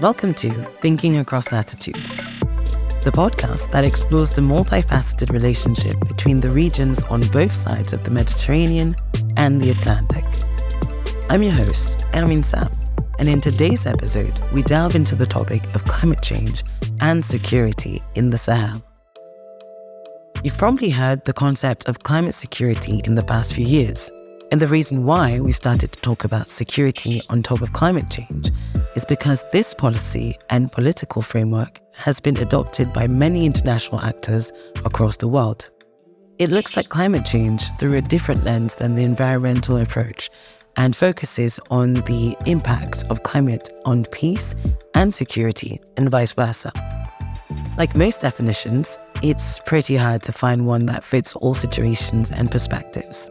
Welcome to Thinking Across Latitudes, the podcast that explores the multifaceted relationship between the regions on both sides of the Mediterranean and the Atlantic. I'm your host, Ermin Sam, and in today's episode, we delve into the topic of climate change and security in the Sahel. You've probably heard the concept of climate security in the past few years. And the reason why we started to talk about security on top of climate change is because this policy and political framework has been adopted by many international actors across the world. It looks at climate change through a different lens than the environmental approach and focuses on the impact of climate on peace and security and vice versa. Like most definitions, it's pretty hard to find one that fits all situations and perspectives.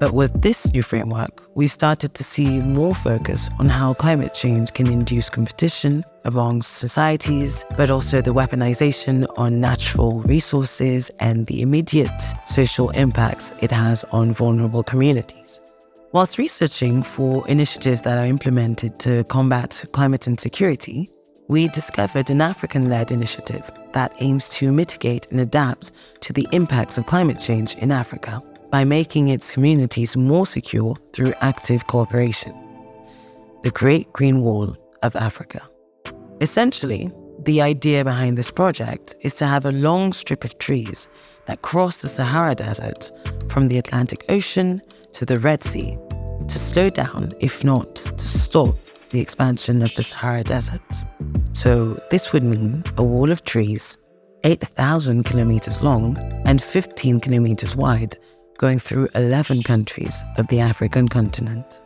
But with this new framework, we started to see more focus on how climate change can induce competition among societies, but also the weaponization on natural resources and the immediate social impacts it has on vulnerable communities. Whilst researching for initiatives that are implemented to combat climate insecurity, we discovered an African led initiative that aims to mitigate and adapt to the impacts of climate change in Africa by making its communities more secure through active cooperation. The Great Green Wall of Africa. Essentially, the idea behind this project is to have a long strip of trees that cross the Sahara Desert from the Atlantic Ocean to the Red Sea to slow down, if not to stop, the expansion of the Sahara Desert. So, this would mean a wall of trees 8,000 kilometers long and 15 kilometers wide, going through 11 countries of the African continent.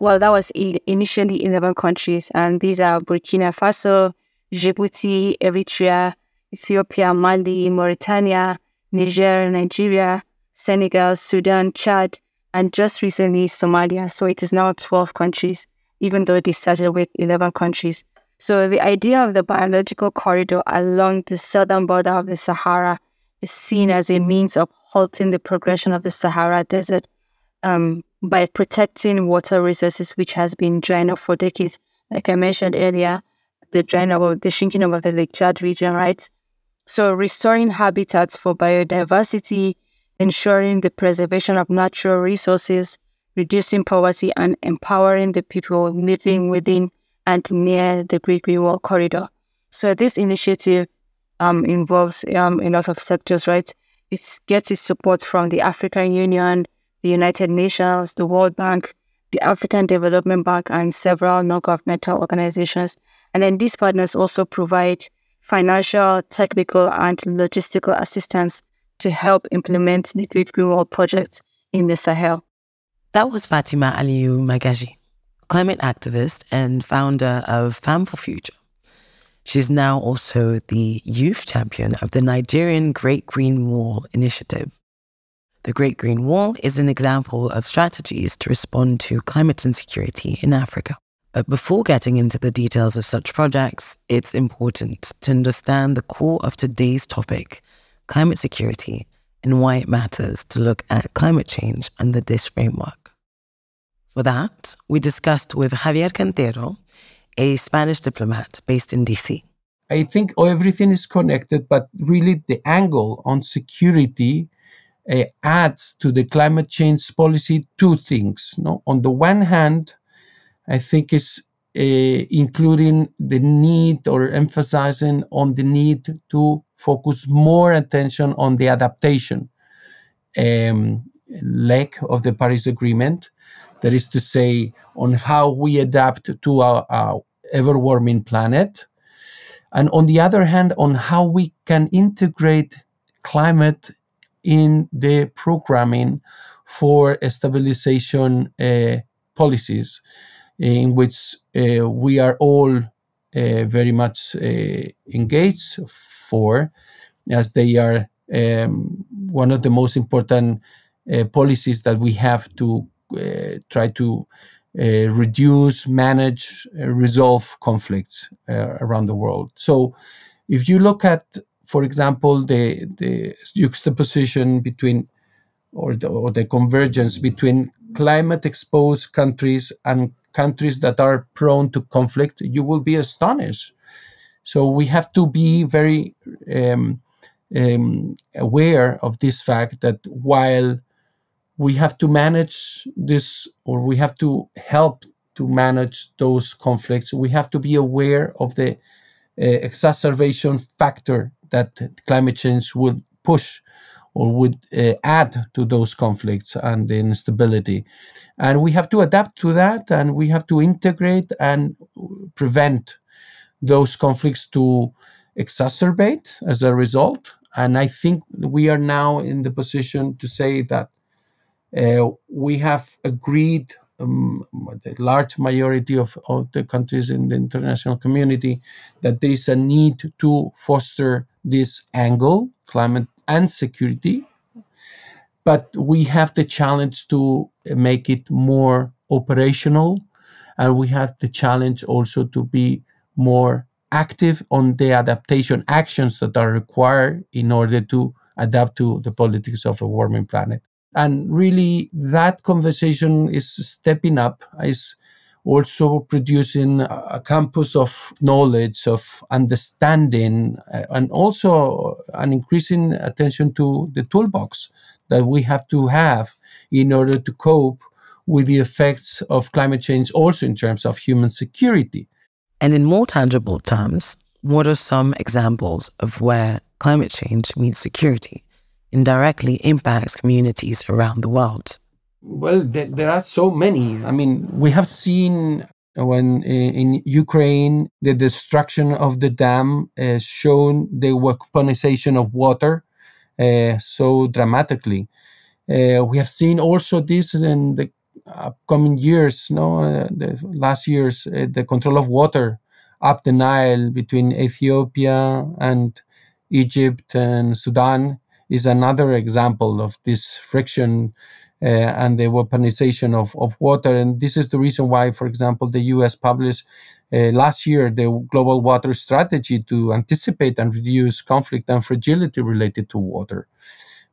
Well, that was initially 11 countries, and these are Burkina Faso, Djibouti, Eritrea, Ethiopia, Mali, Mauritania, Niger, Nigeria, Senegal, Sudan, Chad, and just recently Somalia. So it is now 12 countries even though it started with 11 countries. So the idea of the biological corridor along the southern border of the Sahara is seen as a means of halting the progression of the Sahara Desert um, by protecting water resources, which has been drying up for decades. Like I mentioned earlier, the drying up of the shrinking of the Lake Chad region, right? So restoring habitats for biodiversity, ensuring the preservation of natural resources, reducing poverty and empowering the people living within and near the Great Green Wall corridor. So this initiative um, involves um, a lot of sectors, right? It gets its support from the African Union, the United Nations, the World Bank, the African Development Bank, and several non-governmental organizations. And then these partners also provide financial, technical, and logistical assistance to help implement the Great Green Wall project in the Sahel. That was Fatima Aliyu Magaji, climate activist and founder of Femme for Future. She's now also the youth champion of the Nigerian Great Green Wall Initiative. The Great Green Wall is an example of strategies to respond to climate insecurity in Africa. But before getting into the details of such projects, it's important to understand the core of today's topic climate security and why it matters to look at climate change under this framework. For that, we discussed with Javier Cantero, a Spanish diplomat based in DC. I think everything is connected, but really the angle on security uh, adds to the climate change policy two things. No? On the one hand, I think is uh, including the need or emphasizing on the need to focus more attention on the adaptation um, leg of the Paris Agreement. That is to say, on how we adapt to our, our ever warming planet. And on the other hand, on how we can integrate climate in the programming for stabilization uh, policies, in which uh, we are all uh, very much uh, engaged for, as they are um, one of the most important uh, policies that we have to uh, try to uh, reduce, manage, resolve conflicts around the world. So, if you look at, for example, the the juxtaposition between or the, or the convergence between climate exposed countries and countries that are prone to conflict, you will be astonished. So we have to be very um, um, aware of this fact that while we have to manage this or we have to help to manage those conflicts, we have to be aware of the uh, exacerbation factor that climate change would push or would uh, add to those conflicts and the instability. And we have to adapt to that and we have to integrate and prevent those conflicts to exacerbate as a result. And I think we are now in the position to say that we have agreed, um, the large majority of, of the countries in the international community, that there is a need to foster this angle, climate and security. But we have the challenge to make it more operational, and we have the challenge also to be more active on the adaptation actions that are required in order to adapt to the politics of a warming planet. And really, that conversation is stepping up, is also producing a campus of knowledge, of understanding, uh, and also an increasing attention to the toolbox that we have to have in order to cope with the effects of climate change, also in terms of human security. And in more tangible terms, what are some examples of where climate change means security indirectly impacts communities around the world? Well, there, are so many. I mean, we have seen when in Ukraine, the destruction of the dam uh, shown the weaponization of water uh, so dramatically. Uh, we have seen also this in the upcoming years, no, uh, the last years, uh, the control of water up the Nile between Ethiopia and Egypt and Sudan is another example of this friction uh, and the weaponization of, of water. And this is the reason why, for example, the US published uh, last year the global water strategy to anticipate and reduce conflict and fragility related to water.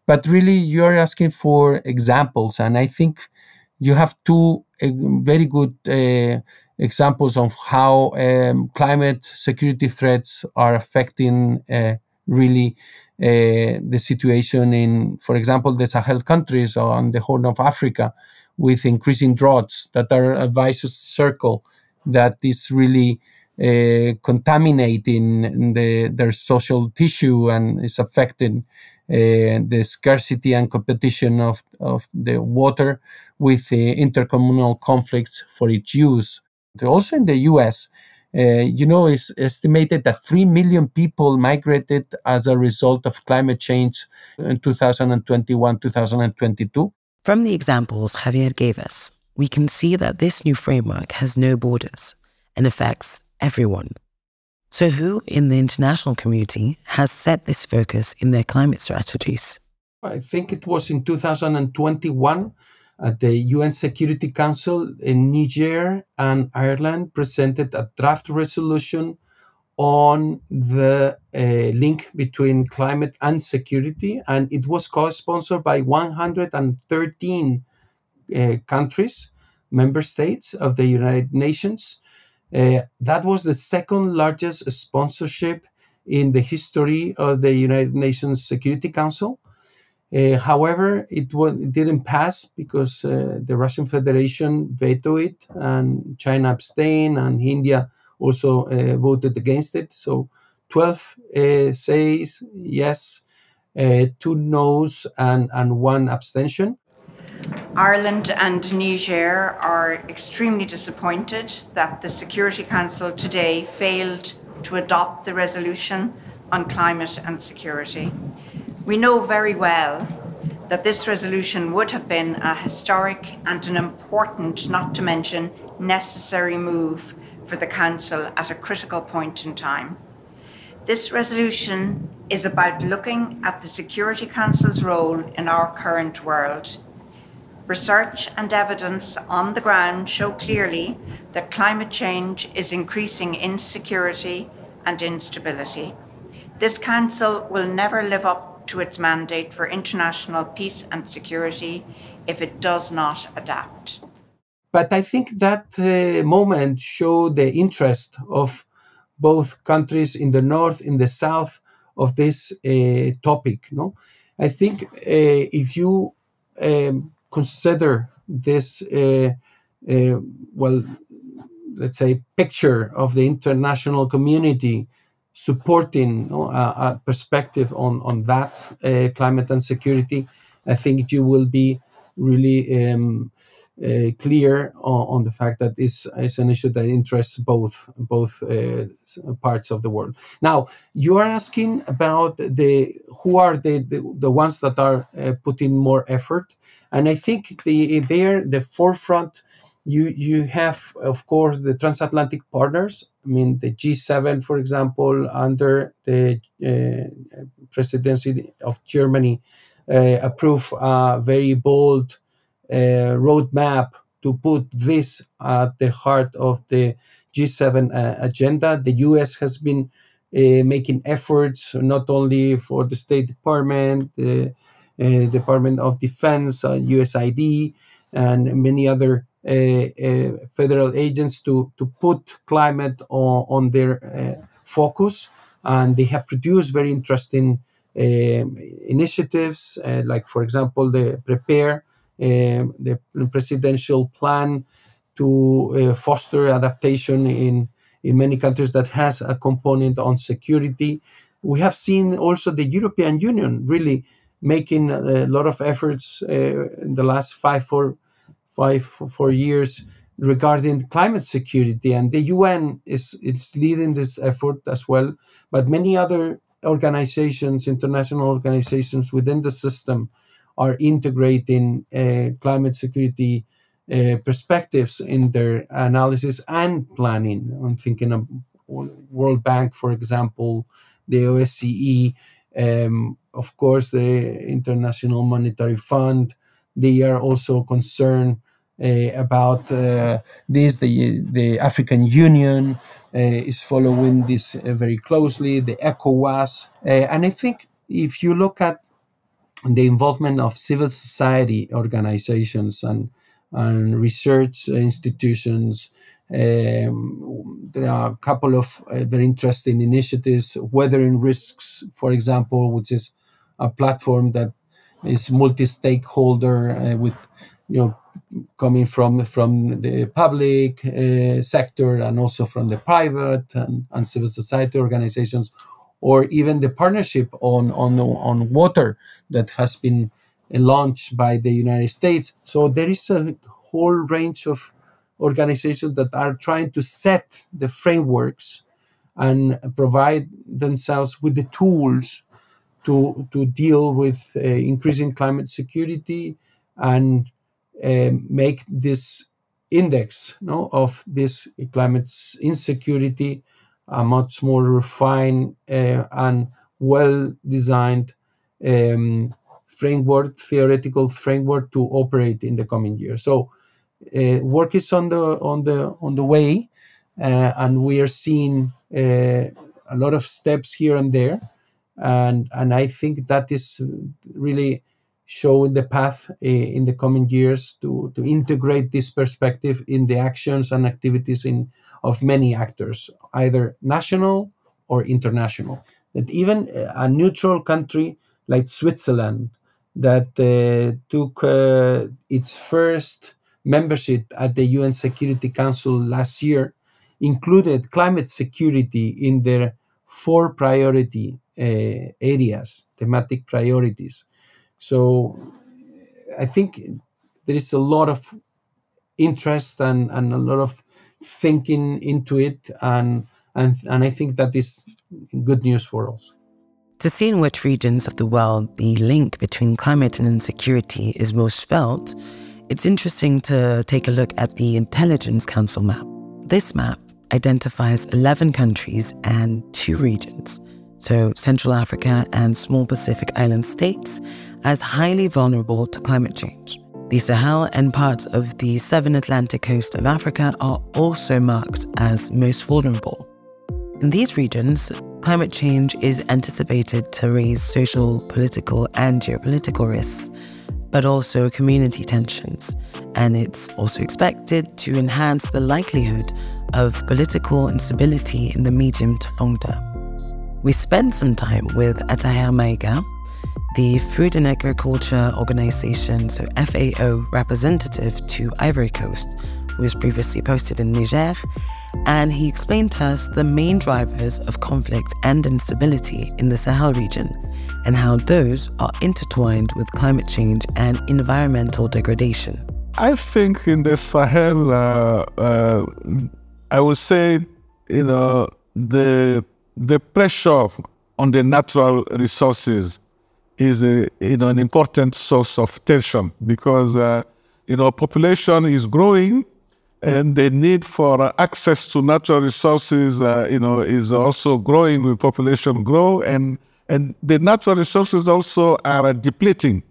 But really, you're asking for examples, and I think you have two uh, very good uh, examples of how um, climate security threats are affecting uh, really uh, the situation in, for example, the Sahel countries or on the Horn of Africa with increasing droughts that are a vicious circle that is really uh, contaminating the, their social tissue and is affecting uh, the scarcity and competition of, of the water with the intercommunal conflicts for its use. Also in the US, uh, you know, it's estimated that 3 million people migrated as a result of climate change in 2021 2022. From the examples Javier gave us, we can see that this new framework has no borders and affects everyone. So, who in the international community has set this focus in their climate strategies? I think it was in 2021 at the UN Security Council in Niger and Ireland presented a draft resolution on the uh, link between climate and security, and it was co-sponsored by 113 uh, countries, member states of the United Nations. Uh, that was the second largest sponsorship in the history of the United Nations Security Council. Uh, however, it, it, didn't pass because uh, the Russian Federation vetoed it, and China abstained, and India also uh, voted against it. So 12 uh, says yes, uh, two no's, and, and one abstention. Ireland and Niger are extremely disappointed that the Security Council today failed to adopt the resolution on climate and security. We know very well that this resolution would have been a historic and an important, not to mention necessary move for the Council at a critical point in time. This resolution is about looking at the Security Council's role in our current world. Research and evidence on the ground show clearly that climate change is increasing insecurity and instability. This Council will never live up to its mandate for international peace and security if it does not adapt. but I think that uh, moment showed the interest of both countries in the north, in the south of this uh, topic. No, I think uh, if you um, consider this, uh, uh, well, let's say, picture of the international community supporting you know, a, a, perspective on on that uh, climate and security, I think you will be really um, uh, clear on, on, the fact that this is an issue that interests both both uh, parts of the world. Now you are asking about the who are the the, the ones that are uh, putting more effort, and I think the they're the forefront. You you have of course the transatlantic partners. I mean the G7, for example, under the uh, presidency of Germany, uh, approve a very bold uh, roadmap to put this at the heart of the G7 uh, agenda. The US has been uh, making efforts not only for the State Department, the uh, Department of Defense, USAID, and many other federal agents to, to put climate on, on their focus. And they have produced very interesting um, initiatives, uh, like, for example, the Prepare, um, the presidential plan to uh, foster adaptation in, in many countries that has a component on security. We have seen also the European Union really making a lot of efforts uh, in the last five, four, five, four years regarding climate security, and the UN is is leading this effort as well. But many other organizations, international organizations within the system, are integrating uh, climate security uh, perspectives in their analysis and planning. I'm thinking of World Bank, for example, the OSCE, um, of course, the International Monetary Fund. They are also concerned uh, about uh, this. The the African Union uh, is following this very closely. The ECOWAS, and I think if you look at the involvement of civil society organizations and, and research institutions. Um, there are a couple of uh, very interesting initiatives, Weathering Risks, for example, which is a platform that is multi-stakeholder uh, with you know coming from from the public uh, sector and also from the private and, and civil society organizations or even the partnership on, on, on water that has been launched by the United States. So there is a whole range of organizations that are trying to set the frameworks and provide themselves with the tools to, to deal with uh, increasing climate security and uh, make this index no, of this climate insecurity a much more refined uh, and well designed um, framework, theoretical framework to operate in the coming years. So uh, work is on the on the on the way, uh, and we are seeing uh, a lot of steps here and there, and and I think that is really showing the path uh, in the coming years to to integrate this perspective in the actions and activities in of many actors, either national or international. That even a neutral country like Switzerland, that uh, took uh, its first membership at the UN Security Council last year, included climate security in their four priority uh, areas, thematic priorities. So I think there is a lot of interest and, and a lot of thinking into it and and and I think that is good news for us. To see in which regions of the world the link between climate and insecurity is most felt, it's interesting to take a look at the Intelligence Council map. This map identifies 11 countries and two regions, so Central Africa and small Pacific island states, as highly vulnerable to climate change. The Sahel and parts of the southern Atlantic coast of Africa are also marked as most vulnerable. In these regions, climate change is anticipated to raise social, political, and geopolitical risks. but also community tensions. And it's also expected to enhance the likelihood of political instability in the medium to long term. We spent some time with Attaher Maïga, the Food and Agriculture Organization, so FAO representative to Ivory Coast, who was previously posted in Niger, and he explained to us the main drivers of conflict and instability in the Sahel region and how those are intertwined with climate change and environmental degradation. I think in the Sahel, uh, uh, I would say, you know, the the pressure on the natural resources is a, you know an important source of tension because uh, you know population is growing and the need for access to natural resources uh, you know is also growing with population grow and and the natural resources also are depleting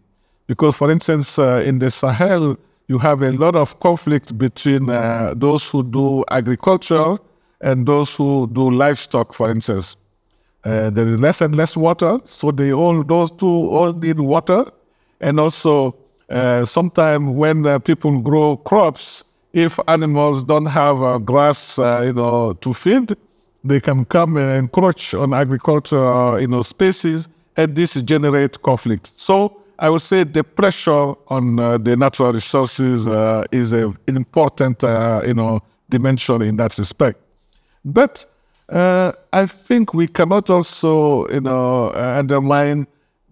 because for instance uh, in the Sahel you have a lot of conflict between uh, those who do agriculture and those who do livestock for instance uh, there is less and less water, so they all those two all need water, and also uh, sometimes when uh, people grow crops, if animals don't have uh, grass, uh, you know, to feed, they can come and encroach on agricultural, you know, spaces, and this generate conflict. So I would say the pressure on uh, the natural resources is a, an important, you know, dimension in that respect. But uh, I think we cannot also, you know, uh, undermine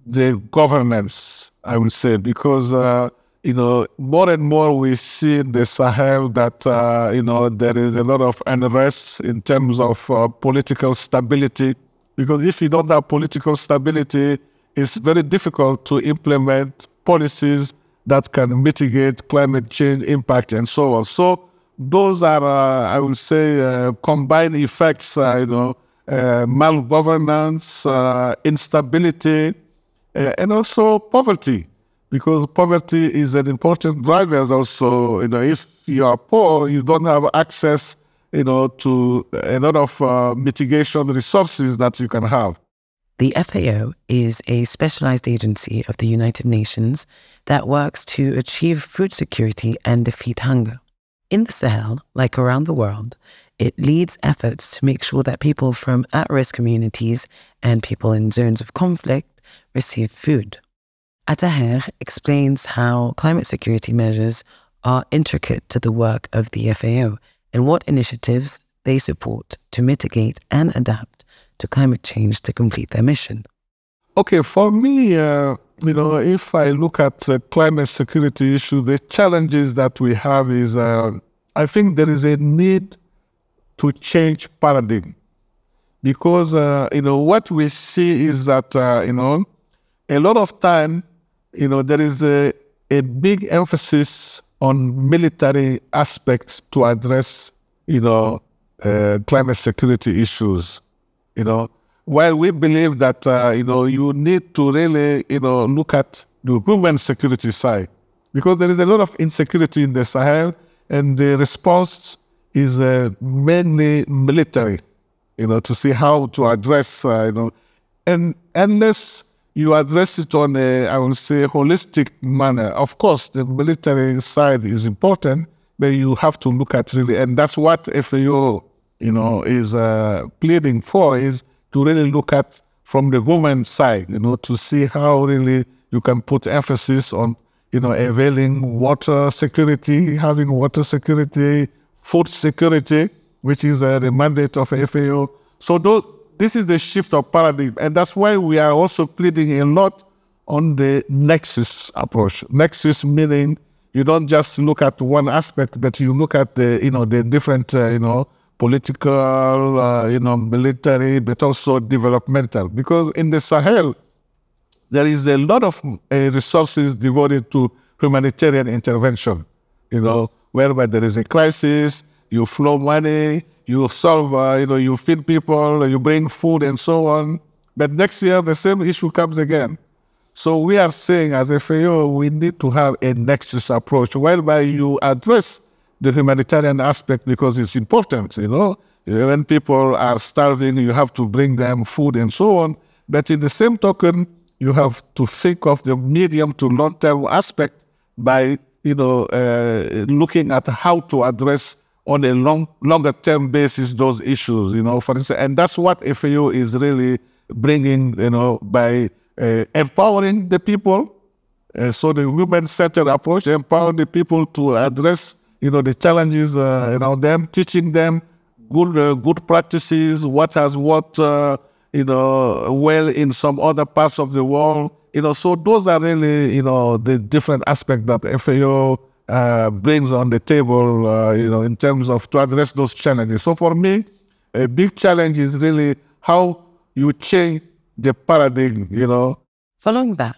the governance. I would say because uh, you know more and more we see in the Sahel that uh, you know there is a lot of unrest in terms of uh, political stability. Because if you don't have political stability, it's very difficult to implement policies that can mitigate climate change impact and so on. So those are, uh, I would say, uh, combined effects, uh, you know, malgovernance, instability, and also poverty because poverty is an important driver also you know if you are poor you don't have access you know to a lot of uh, mitigation resources that you can have the FAO is a specialized agency of the United Nations that works to achieve food security and defeat hunger. In the Sahel, like around the world, it leads efforts to make sure that people from at risk communities and people in zones of conflict receive food. Attaher explains how climate security measures are intricate to the work of the FAO and what initiatives they support to mitigate and adapt to climate change to complete their mission. Okay, for me, uh, you know, if I look at the climate security issue, the challenges that we have is, uh, I think there is a need to change paradigm because uh, you know what we see is that uh, you know a lot of time you know there is a, a big emphasis on military aspects to address you know uh, climate security issues you know well, we believe that uh, you know you need to really you know look at the human security side because there is a lot of insecurity in the Sahel, and the response is uh, mainly military. You know, to see how to address uh, you know, and unless you address it on a I would say holistic manner. Of course, the military side is important, but you have to look at really, and that's what FAO you know is uh, pleading for is to really look at from the woman side, you know, to see how really you can put emphasis on, you know, availing water security, having water security, food security, which is uh, the mandate of FAO. So those, this is the shift of paradigm, and that's why we are also pleading a lot on the nexus approach. Nexus meaning you don't just look at one aspect, but you look at the, you know, the different, uh, you know, political, uh, you know, military, but also developmental. Because in the Sahel, there is a lot of uh, resources devoted to humanitarian intervention. You know, whereby there is a crisis, you flow money, you solve, uh, you know, you feed people, you bring food and so on. But next year, the same issue comes again. So we are saying as a FAO, we need to have a nexus approach whereby you address the humanitarian aspect because it's important, you know. When people are starving, you have to bring them food and so on. But in the same token, you have to think of the medium to long term aspect by you know uh, looking at how to address on a long longer term basis those issues. You know, for instance, and that's what FAO is really bringing. You know, by uh, empowering the people. Uh, so the women-centered approach, empowering the people to address, you know, the challenges uh, around them, teaching them good uh, good practices, what has worked, uh, you know, well in some other parts of the world. You know, so those are really, you know, the different aspects that FAO uh, brings on the table, uh, you know, in terms of to address those challenges. So for me, a big challenge is really how you change the paradigm, you know. Following that,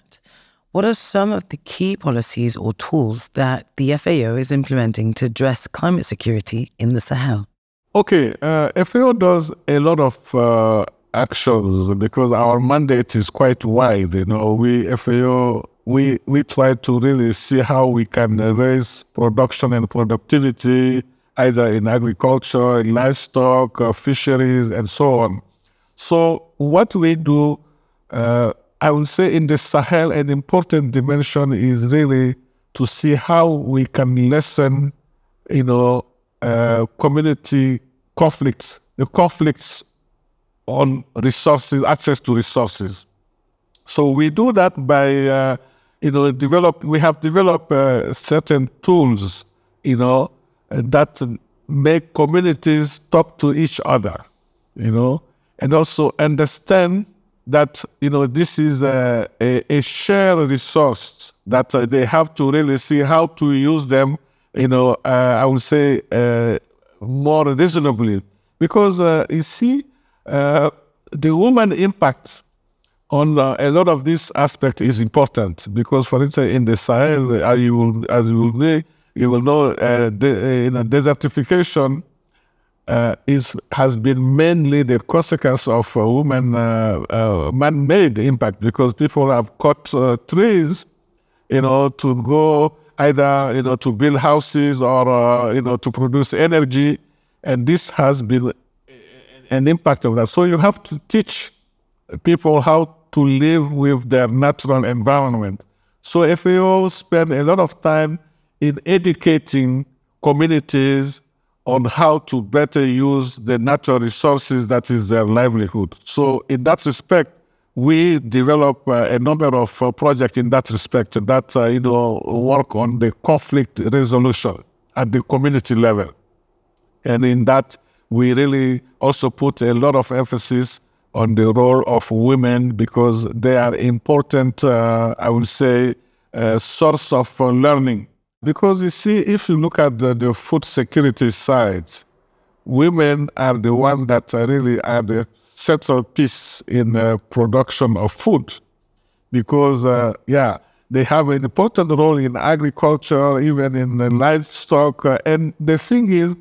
what are some of the key policies or tools that the FAO is implementing to address climate security in the Sahel? Okay, uh, FAO does a lot of uh, actions because our mandate is quite wide. You know, we FAO we we try to really see how we can raise production and productivity either in agriculture, in livestock, uh, fisheries, and so on. So what we do, uh, I would say, in the Sahel, an important dimension is really to see how we can lessen, you know, uh, community conflicts, the conflicts on resources, access to resources. So we do that by, uh, you know, develop. We have developed uh, certain tools, you know, that make communities talk to each other, you know, and also understand that you know this is a, a, a shared resource that uh, they have to really see how to use them you know, uh, I would say uh, more reasonably. Because uh, you see, the woman impact on uh, a lot of this aspect is important because, for instance, in the Sahel, uh, you will, as you will know, you will know uh, the, uh, desertification Uh, is has been mainly the consequence of a woman uh, uh, man-made impact because people have cut trees, you know, to go either you know to build houses or uh, you know to produce energy, and this has been an impact of that. So you have to teach people how to live with their natural environment. So FAO spend a lot of time in educating communities on how to better use the natural resources that is their livelihood. So in that respect, we develop uh, a number of uh, projects in that respect that uh, you know work on the conflict resolution at the community level, and in that we really also put a lot of emphasis on the role of women because they are important. Uh, I would say source of uh, learning because you see, if you look at the, the food security side women are the one that really are the centerpiece in the production of food. Because uh, yeah they have an important role in agriculture even in livestock uh, and the thing is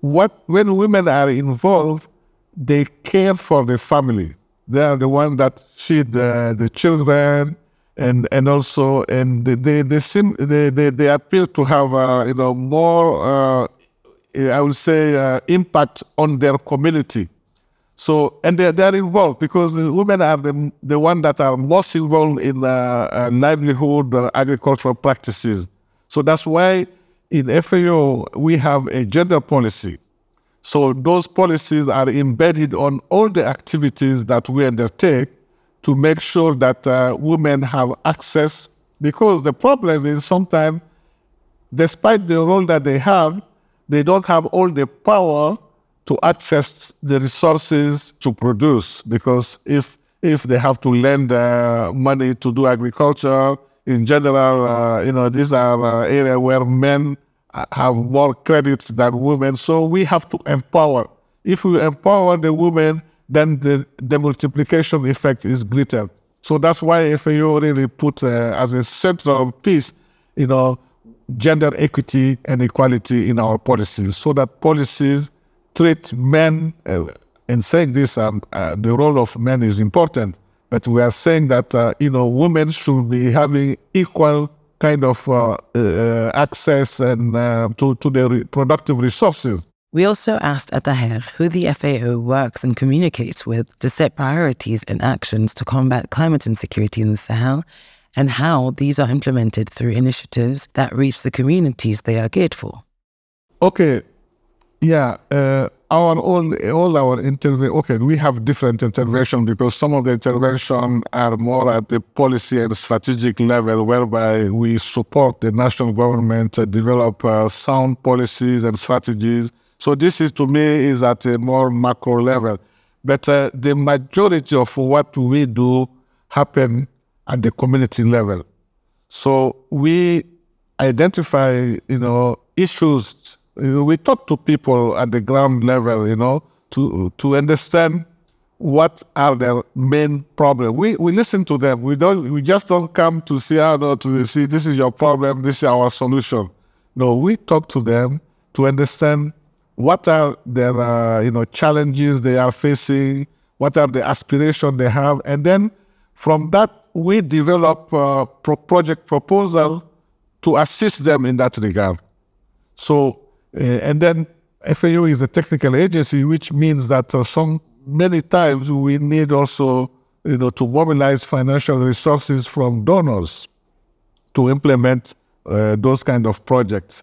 what when women are involved they care for the family. They are the one that feed uh, the children and and also and they they seem they they, they appear to have uh, you know more uh, I would say, uh, impact on their community. So, and they're, they're involved because women are the, the ones that are most involved in uh, livelihood agricultural practices. So that's why in FAO we have a gender policy. So those policies are embedded on all the activities that we undertake to make sure that uh, women have access. Because the problem is sometimes, despite the role that they have, they don't have all the power to access the resources to produce because if if they have to lend uh, money to do agriculture in general uh, you know these are uh, areas where men have more credits than women so we have to empower if we empower the women then the, the multiplication effect is greater so that's why FAO really put uh, as a central piece you know gender equity and equality in our policies so that policies treat men, uh, and saying this, um, uh, the role of men is important, but we are saying that, uh, you know, women should be having equal kind of uh, uh, access and uh, to, to the reproductive resources. We also asked Attaher who the FAO works and communicates with to set priorities and actions to combat climate insecurity in the Sahel and how these are implemented through initiatives that reach the communities they are geared for. Okay, yeah, uh, our all all our intervention. Okay, we have different intervention because some of the intervention are more at the policy and strategic level, whereby we support the national government to develop uh, sound policies and strategies so this is to me is at a more macro level. But uh, the majority of what we do happen at the community level. So we identify, you know, issues. You know, we talk to people at the ground level, you know, to to understand what are their main problems. We we listen to them. We don't. We just don't come to see, oh, no, to see this is your problem. This is our solution. No, we talk to them to understand what are their uh, you know challenges they are facing, what are the aspirations they have, and then from that we develop a pro- project proposal to assist them in that regard. So uh, and then FAO is a technical agency, which means that uh, some many times we need also you know to mobilize financial resources from donors to implement uh, those kind of projects.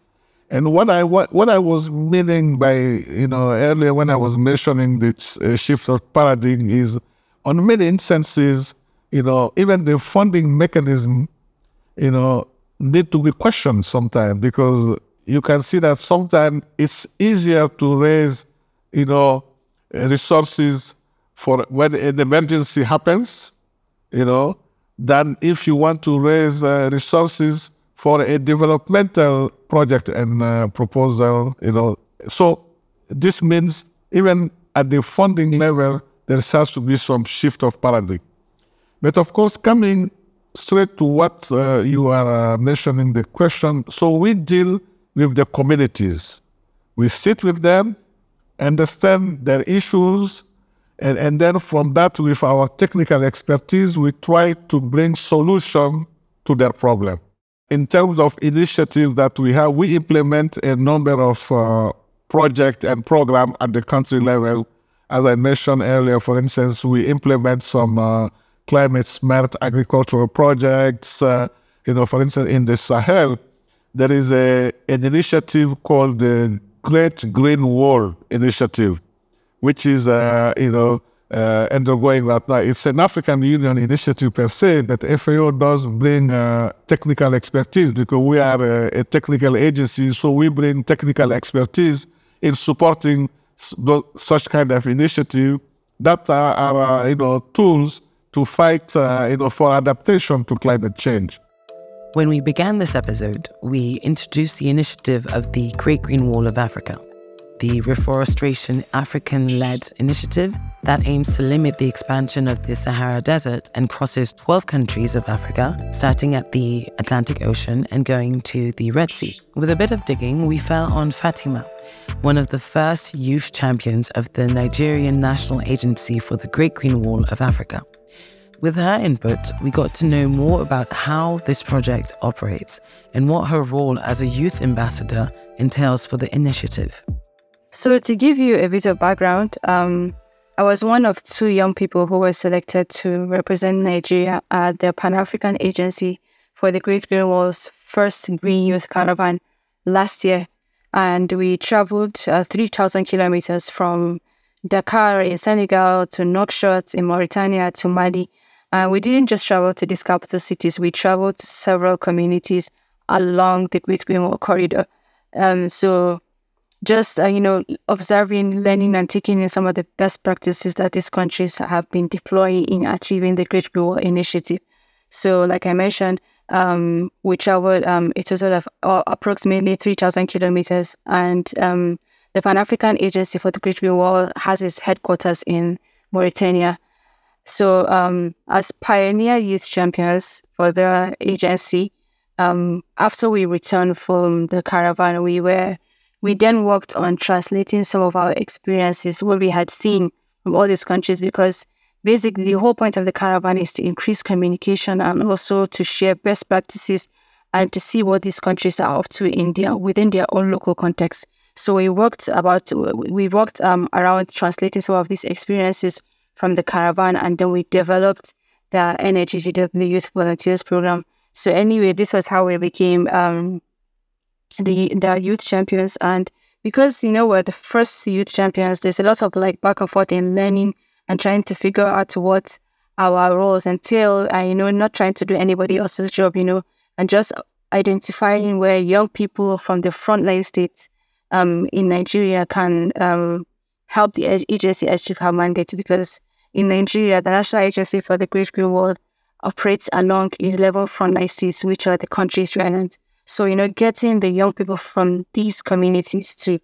And what I what, what I was meaning by you know earlier when I was mentioning the uh, shift of paradigm is on many instances you know even the funding mechanism you know need to be questioned sometimes because you can see that sometimes it's easier to raise you know resources for when an emergency happens you know than if you want to raise uh, resources for a developmental project and uh, proposal, you know. So this means even at the funding level, there has to be some shift of paradigm. But of course, coming straight to what uh, you are uh, mentioning, the question, so we deal with the communities. We sit with them, understand their issues, and, and then from that, with our technical expertise, we try to bring solution to their problem in terms of initiatives that we have, we implement a number of uh, projects and programs at the country level. As I mentioned earlier, for instance, we implement some uh, climate smart agricultural projects. Uh, you know, for instance, in the Sahel, there is a an initiative called the Great Green Wall Initiative, which is, uh, you know, uh, undergoing right now. It's an African Union initiative per se, but FAO does bring uh, technical expertise because we are a, a, technical agency, so we bring technical expertise in supporting such kind of initiative that are, are you know tools to fight uh, you know for adaptation to climate change. When we began this episode, we introduced the initiative of the Great Green Wall of Africa the Reforestation African led initiative that aims to limit the expansion of the Sahara Desert and crosses 12 countries of Africa, starting at the Atlantic Ocean and going to the Red Sea. With a bit of digging, we fell on Fatima, one of the first youth champions of the Nigerian National Agency for the Great Green Wall of Africa. With her input, we got to know more about how this project operates and what her role as a youth ambassador entails for the initiative. So, to give you a bit of background, um, I was one of two young people who were selected to represent Nigeria at the Pan African Agency for the Great Green Wall's first Green Youth Caravan last year. And we traveled uh, 3,000 kilometers from Dakar in Senegal to Nouakchott in Mauritania to Mali. And we didn't just travel to these capital cities, we traveled to several communities along the Great Green Wall corridor. Um, so just uh, you know observing learning and taking in some of the best practices that these countries have been deploying in achieving the great Blue initiative. So like i mentioned um, we traveled um, a total of uh, approximately 3000 kilometers and um, the pan-african agency for the great Blue wall has its headquarters in mauritania. So um, as pioneer youth champions for the agency um, after we returned from the caravan we were we then worked on translating some of our experiences, what we had seen from all these countries, because basically the whole point of the caravan is to increase communication and also to share best practices and to see what these countries are up to in their within their own local context. So we worked about we worked um, around translating some of these experiences from the caravan, and then we developed the NHGW Youth Volunteers Program. So anyway, this was how we became um, the the youth champions, and because you know we're the first youth champions, there's a lot of like back and forth in learning and trying to figure out what our roles entail, and you know not trying to do anybody else's job, you know, and just identifying where young people from the frontline states um, in Nigeria can um, help the agency achieve her mandate. Because in Nigeria, the National Agency for the Great Green Wall operates along 11 frontline states, which are the country's islands. So, you know, getting the young people from these communities to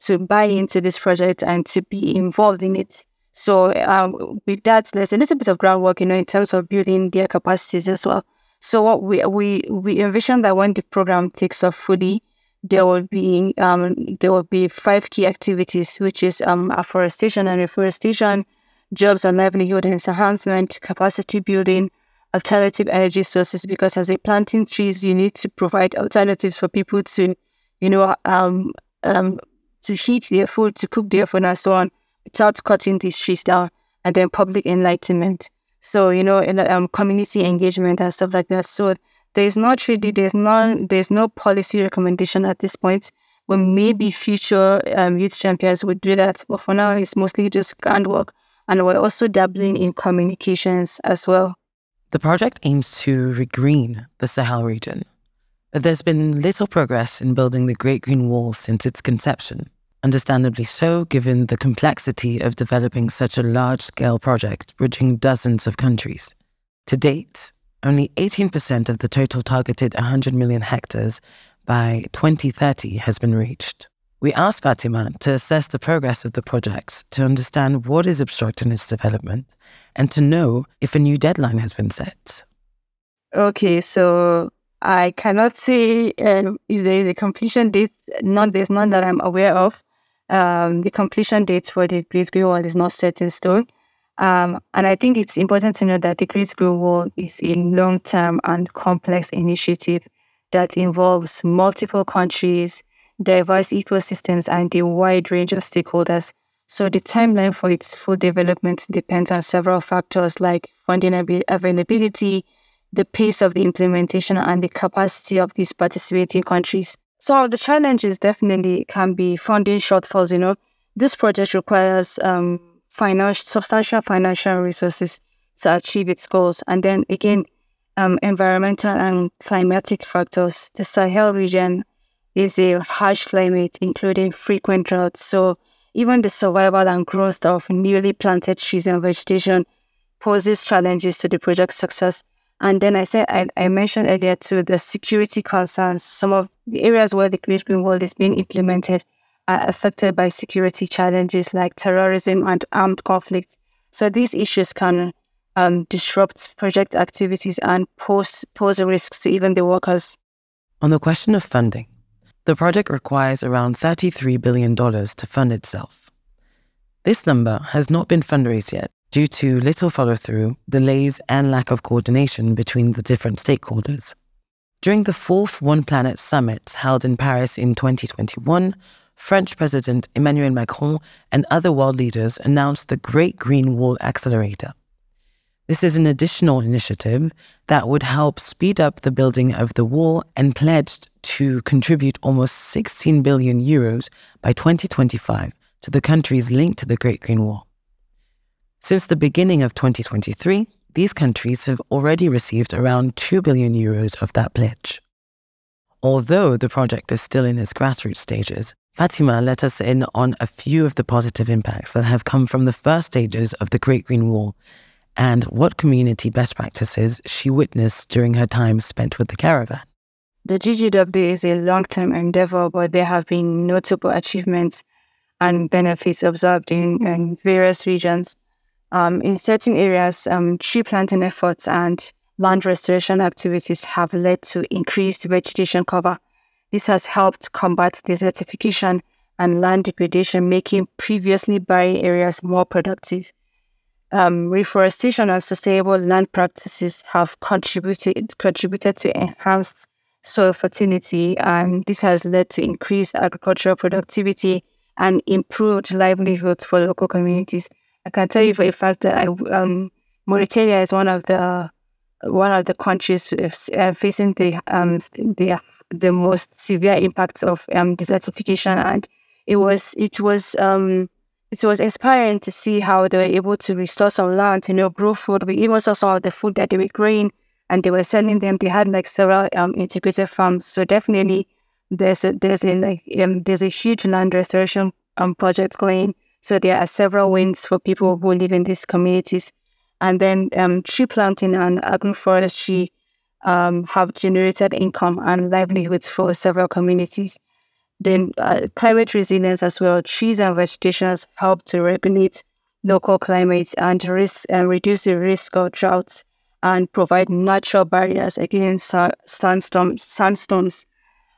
to buy into this project and to be involved in it. So, um, with that, there's a little bit of groundwork, you know, in terms of building their capacities as well. So, what we we we envision that when the program takes off fully, there will be um, there will be five key activities, which is um, afforestation and reforestation, jobs and livelihood enhancement, capacity building, alternative energy sources. Because as you're planting trees, you need to provide alternatives for people to, you know, um, um, to heat their food, to cook their food, and so on, without cutting these trees down. And then public enlightenment. So you know, in, um, community engagement and stuff like that. So there's not really there's no there's no policy recommendation at this point. Well, maybe future um, youth champions would do that, but for now it's mostly just groundwork, and we're also dabbling in communications as well. The project aims to regreen the Sahel region. But there's been little progress in building the Great Green Wall since its conception, understandably so, given the complexity of developing such a large scale project bridging dozens of countries. To date, only 18% of the total targeted 100 million hectares by 2030 has been reached. We asked Fatima to assess the progress of the project to understand what is obstructing its development and to know if a new deadline has been set. Okay, so I cannot say um, if there is a completion date. Not there's none that I'm aware of. Um, the completion date for the Great Green Wall is not set in stone. Um, and I think it's important to know that the Great Green Wall is a long term and complex initiative that involves multiple countries, diverse ecosystems, and a wide range of stakeholders. So the timeline for its full development depends on several factors like funding availability, the pace of the implementation, and the capacity of these participating countries. So the challenges definitely can be funding shortfalls. You know, this project requires um, financial, substantial financial resources to achieve its goals. And then again, um, environmental and climatic factors. The Sahel region is a harsh climate, including frequent droughts. So even the survival and growth of newly planted trees and vegetation poses challenges to the project's success. And then I said I, I mentioned earlier too the security concerns. Some of the areas where the Great Green Wall is being implemented are affected by security challenges like terrorism and armed conflict. So these issues can um, disrupt project activities and pose, pose risks to even the workers. On the question of funding, the project requires around $33 billion to fund itself. This number has not been fundraised yet due to little follow through, delays, and lack of coordination between the different stakeholders. During the fourth One Planet Summit held in Paris in 2021, French President Emmanuel Macron and other world leaders announced the Great Green Wall Accelerator. This is an additional initiative that would help speed up the building of the wall and pledged to contribute almost 16 billion euros by 2025 to the countries linked to the Great Green Wall. Since the beginning of 2023, these countries have already received around 2 billion euros of that pledge. Although the project is still in its grassroots stages, Fatima let us in on a few of the positive impacts that have come from the first stages of the Great Green Wall and what community best practices she witnessed during her time spent with the caravan. The GGW is a long term endeavor, but there have been notable achievements and benefits observed in, in various regions. Um, in certain areas, um, tree planting efforts and land restoration activities have led to increased vegetation cover this has helped combat desertification and land degradation, making previously barren areas more productive. Um, reforestation and sustainable land practices have contributed contributed to enhanced soil fertility, and this has led to increased agricultural productivity and improved livelihoods for local communities. I can tell you for a fact that I, um, Mauritania is one of the one of the countries uh, facing the um, the the most severe impacts of um, desertification, and it was it was um, it was inspiring to see how they were able to restore some land you know grow food. We even saw some of the food that they were growing and they were selling them. They had like several um, integrated farms. So definitely there's a there's a like um, there's a huge land restoration um project going. So there are several wins for people who live in these communities. And then um, tree planting and agroforestry um, have generated income and livelihoods for several communities. Then uh, climate resilience as well. Trees and vegetation help to regulate local climates and risk and reduce the risk of droughts and provide natural barriers against sandstorms. sandstorms.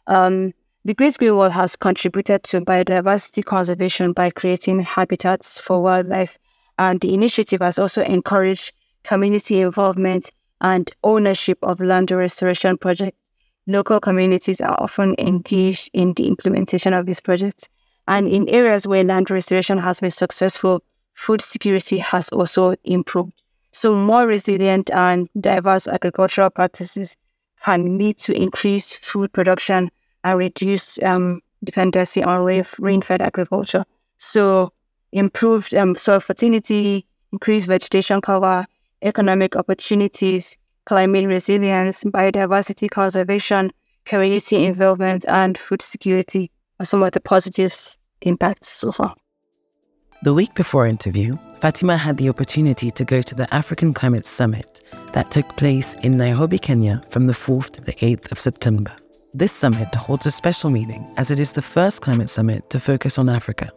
Um, the Great Green Wall has contributed to biodiversity conservation by creating habitats for wildlife, and the initiative has also encouraged community involvement and ownership of land restoration projects. Local communities are often engaged in the implementation of these projects, and in areas where land restoration has been successful, food security has also improved. So, more resilient and diverse agricultural practices can lead to increased food production and reduce um, dependency on rain fed agriculture. So, improved um, soil fertility, increased vegetation cover, economic opportunities, climate resilience, biodiversity conservation, community involvement, and food security are some of the positive impacts so far. The week before interview, Fatima had the opportunity to go to the African Climate Summit that took place in Nairobi, Kenya from the 4th to the 8th of September. This summit holds a special meaning as it is the first climate summit to focus on Africa.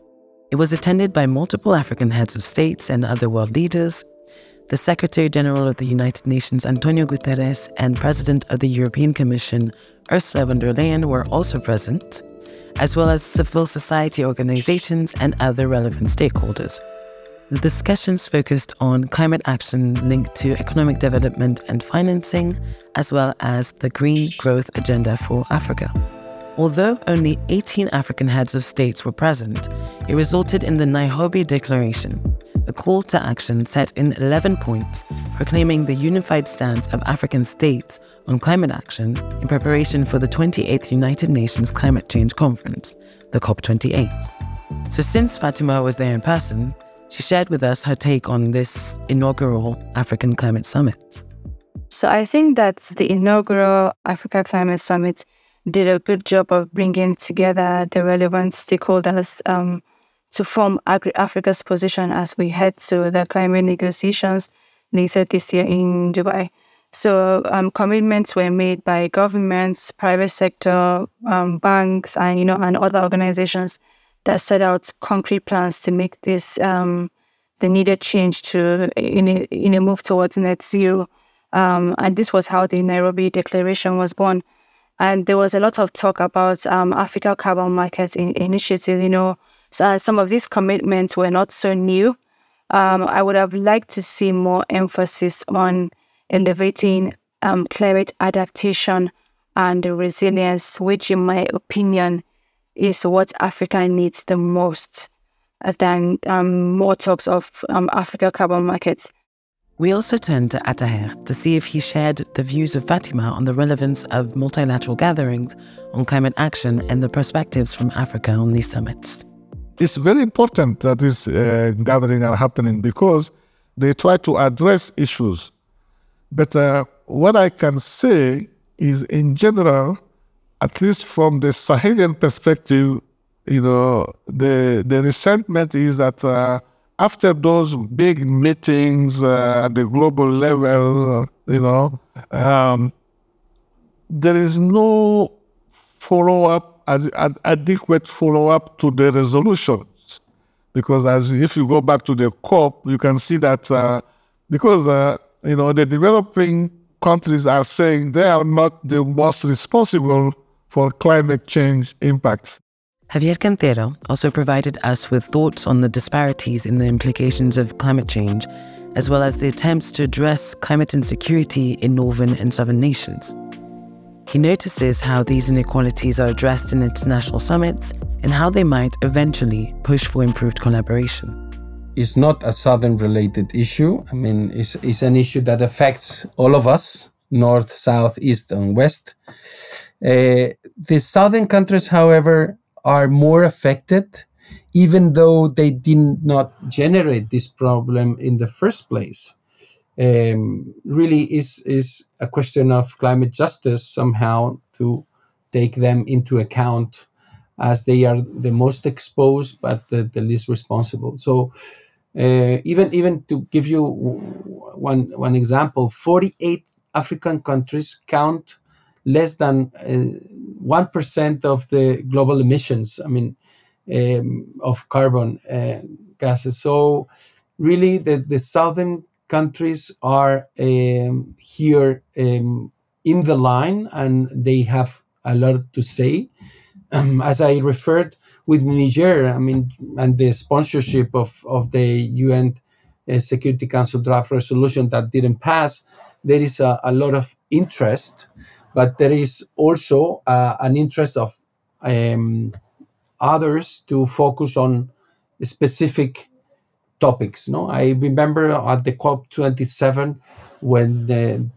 It was attended by multiple African heads of states and other world leaders. The Secretary General of the United Nations, Antonio Guterres, and President of the European Commission, Ursula von der Leyen, were also present as well as civil society organizations and other relevant stakeholders. The discussions focused on climate action linked to economic development and financing, as well as the Green Growth Agenda for Africa. Although only 18 African heads of states were present, it resulted in the Nairobi Declaration, a call to action set in 11 points proclaiming the unified stance of African states on climate action in preparation for the 28th United Nations Climate Change Conference, the COP28. So, since Fatima was there in person, she shared with us her take on this inaugural African Climate Summit. So, I think that the inaugural Africa Climate Summit did a good job of bringing together the relevant stakeholders um, to form Agri Africa's position as we head to the climate negotiations later this year in Dubai. So um, commitments were made by governments, private sector, um, banks, and you know, and other organizations that set out concrete plans to make this um, the needed change to in a, in a move towards net zero. Um, and this was how the Nairobi Declaration was born. And there was a lot of talk about um, Africa Carbon Markets in, Initiative. You know, so some of these commitments were not so new. Um, I would have liked to see more emphasis on elevating um, climate adaptation and resilience, which, in my opinion, is what Africa needs the most than um, more talks of um, Africa carbon markets. We also turned to Ataher to see if he shared the views of Fatima on the relevance of multilateral gatherings on climate action and the perspectives from Africa on these summits. It's very important that these uh, gatherings are happening because they try to address issues. But uh, what I can say is, in general, at least from the Sahelian perspective, you know, the the resentment is that uh, after those big meetings uh, at the global level, you know, um, there is no follow up, ad- ad- adequate follow up to the resolutions. Because as if you go back to the COP, you can see that uh, because uh, you know the developing countries are saying they are not the most responsible for climate change impacts. Javier Cantero also provided us with thoughts on the disparities in the implications of climate change, as well as the attempts to address climate insecurity in northern and southern nations. He notices how these inequalities are addressed in international summits and how they might eventually push for improved collaboration. It's not a southern related issue. I mean, it's, it's an issue that affects all of us north, south, east, and west. Uh, the southern countries, however, are more affected, even though they did not generate this problem in the first place. Um, really is is a question of climate justice somehow to take them into account as they are the most exposed but the, the least responsible. So uh, even even to give you one one example, 48 African countries count less than uh, one uh, of the global emissions. I mean, um, of carbon uh, gases. So, really, the, the southern countries are um, here um, in the line, and they have a lot to say. Um, as I referred with Niger, I mean, and the sponsorship of of the UN uh, Security Council draft resolution that didn't pass there is a, a lot of interest, but there is also uh, an interest of um, others to focus on specific topics. No, I remember at the COP 27 when the,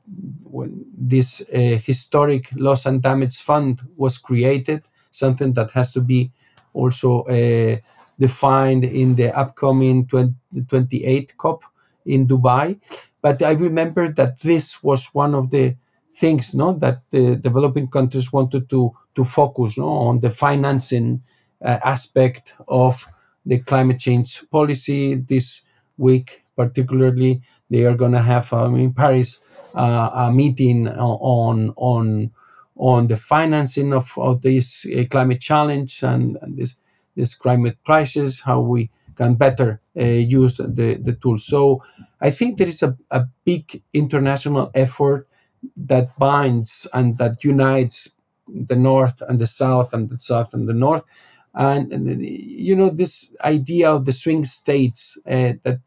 when this uh, historic loss and damage fund was created, something that has to be also uh, defined in the upcoming 20, 28 COP in Dubai. But I remember that this was one of the things no, that the developing countries wanted to, to focus no, on the financing uh, aspect of the climate change policy. This week, particularly, they are going to have um, in Paris uh, a meeting on on on the financing of, of this uh, climate challenge and, and this this climate crisis, how we can better uh, use the, the tools. So I think there is a, a big international effort that binds and that unites the North and the South and the South and the North. And, and you know, this idea of the swing states uh, that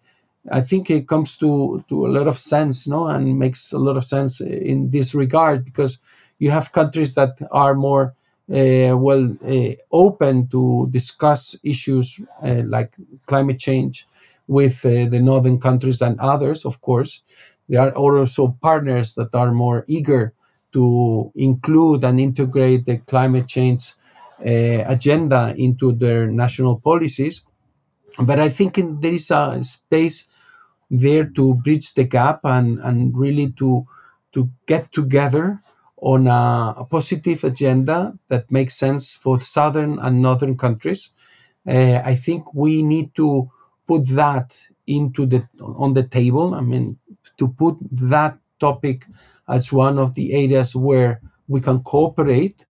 I think it comes to, to a lot of sense, no, and makes a lot of sense in this regard because you have countries that are more uh, well uh, open to discuss issues like climate change with the northern countries than others, of course. There are also partners that are more eager to include and integrate the climate change uh, agenda into their national policies. But I think in, there is a space there to bridge the gap and, and really to to get together on a, a, positive agenda that makes sense for southern and northern countries. Uh, I think we need to put that into the on the table. I mean, to put that topic as one of the areas where we can cooperate.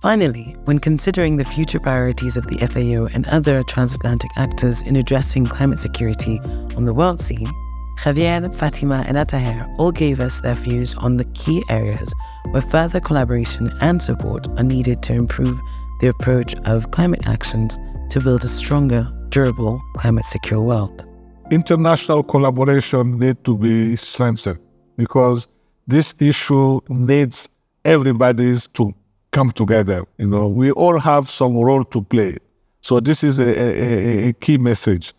Finally, when considering the future priorities of the FAO and other transatlantic actors in addressing climate security on the world scene, Javier, Fatima, and Ataher all gave us their views on the key areas where further collaboration and support are needed to improve the approach of climate actions to build a stronger, durable, climate secure world. International collaboration needs to be strengthened because this issue needs everybody's to come together. You know, we all have some role to play. So this is a, a, a key message.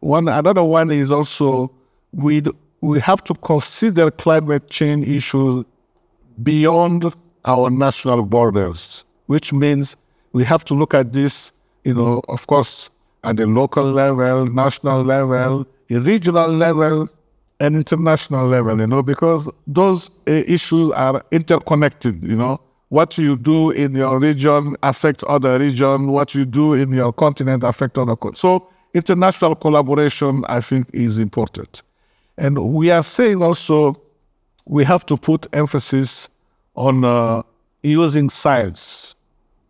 One another one is also we we have to consider climate change issues beyond our national borders, which means we have to look at this, you know, of course, at the local level, national level, regional level, and international level, you know, because those uh, issues are interconnected, you know. What you do in your region affects other region. What you do in your continent affects other. so international collaboration, I think, is important. And we are saying also we have to put emphasis on uh, using science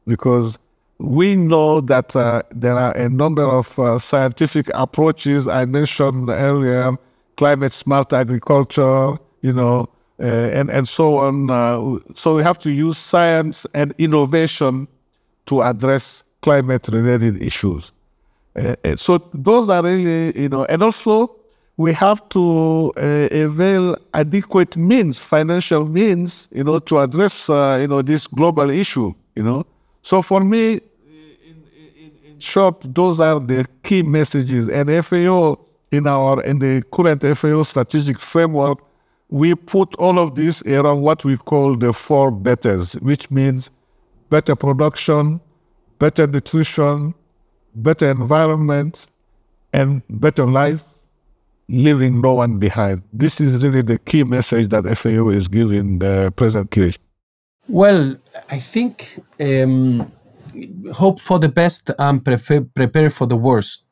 because we know that uh, there are a number of uh, scientific approaches I mentioned earlier, climate smart agriculture, you know, uh, and, and so on. Uh, so we have to use science and innovation to address climate related issues. Uh, so those are really, you know, and also we have to uh, avail adequate means, financial means, you know, to address, uh, you know, this global issue, you know. So for me, in, in, in, short, those are the key messages. And FAO, in our in the current FAO strategic framework, we put all of this around what we call the four betters, which means better production, better nutrition, better environment, and better life leaving no one behind. This is really the key message that FAO is giving the present case. Well, I think um, hope for the best and prefer, prepare for the worst.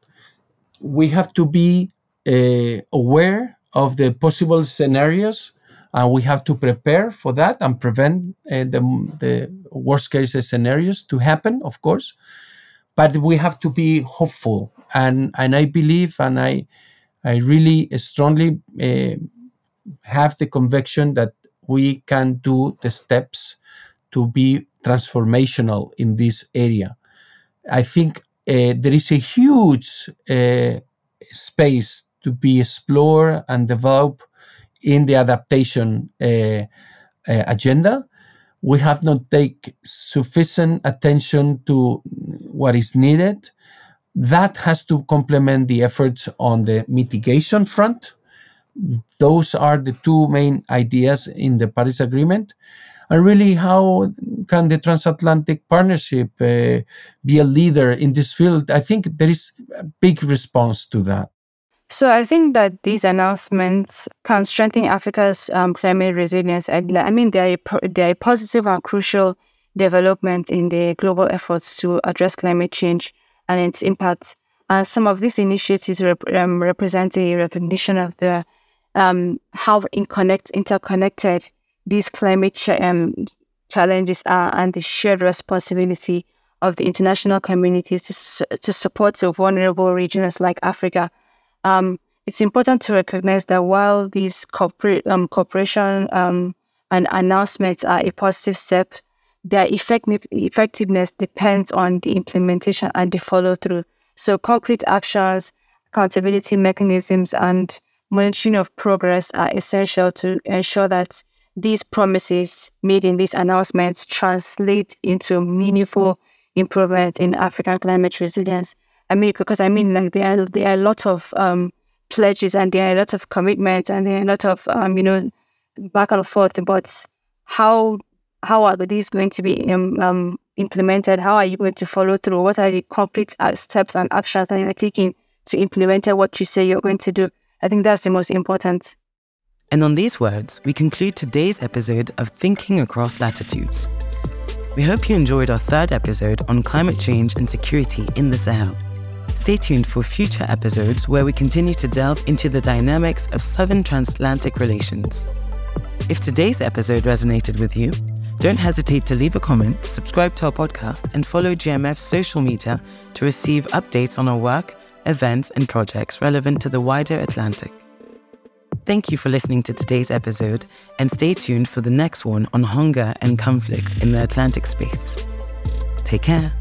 We have to be uh, aware of the possible scenarios and we have to prepare for that and prevent uh, the, the worst case scenarios to happen, of course. But we have to be hopeful. And, and I believe and I, I really strongly uh, have the conviction that we can do the steps to be transformational in this area. I think uh, there is a huge uh, space to be explored and developed in the adaptation uh, agenda. We have not taken sufficient attention to what is needed that has to complement the efforts on the mitigation front. Those are the two main ideas in the Paris Agreement. And really, how can the transatlantic partnership uh, be a leader in this field? I think there is a big response to that. So I think that these announcements can strengthen Africa's um, climate resilience. I, I mean, they are, they are a positive and crucial development in the global efforts to address climate change and its impact. And some of these initiatives rep- um, represent a recognition of the um, how connect, interconnected these climate ch- um, challenges are and the shared responsibility of the international communities to, su- to support the vulnerable regions like Africa. Um, it's important to recognize that while these corporate um, cooperation um, and announcements are a positive step their effectiveness depends on the implementation and the follow through. So, concrete actions, accountability mechanisms, and monitoring of progress are essential to ensure that these promises made in these announcements translate into meaningful improvement in African climate resilience. I mean, because I mean, like there are there are a lot of um, pledges and there are a lot of commitments and there are a lot of um, you know back and forth about how how are these going to be um, um, implemented? How are you going to follow through? What are the concrete uh, steps and actions that you're taking to implement what you say you're going to do? I think that's the most important. And on these words, we conclude today's episode of Thinking Across Latitudes. We hope you enjoyed our third episode on climate change and security in the Sahel. Stay tuned for future episodes where we continue to delve into the dynamics of southern transatlantic relations. If today's episode resonated with you, don't hesitate to leave a comment, subscribe to our podcast, and follow GMF's social media to receive updates on our work, events, and projects relevant to the wider Atlantic. Thank you for listening to today's episode, and stay tuned for the next one on hunger and conflict in the Atlantic space. Take care.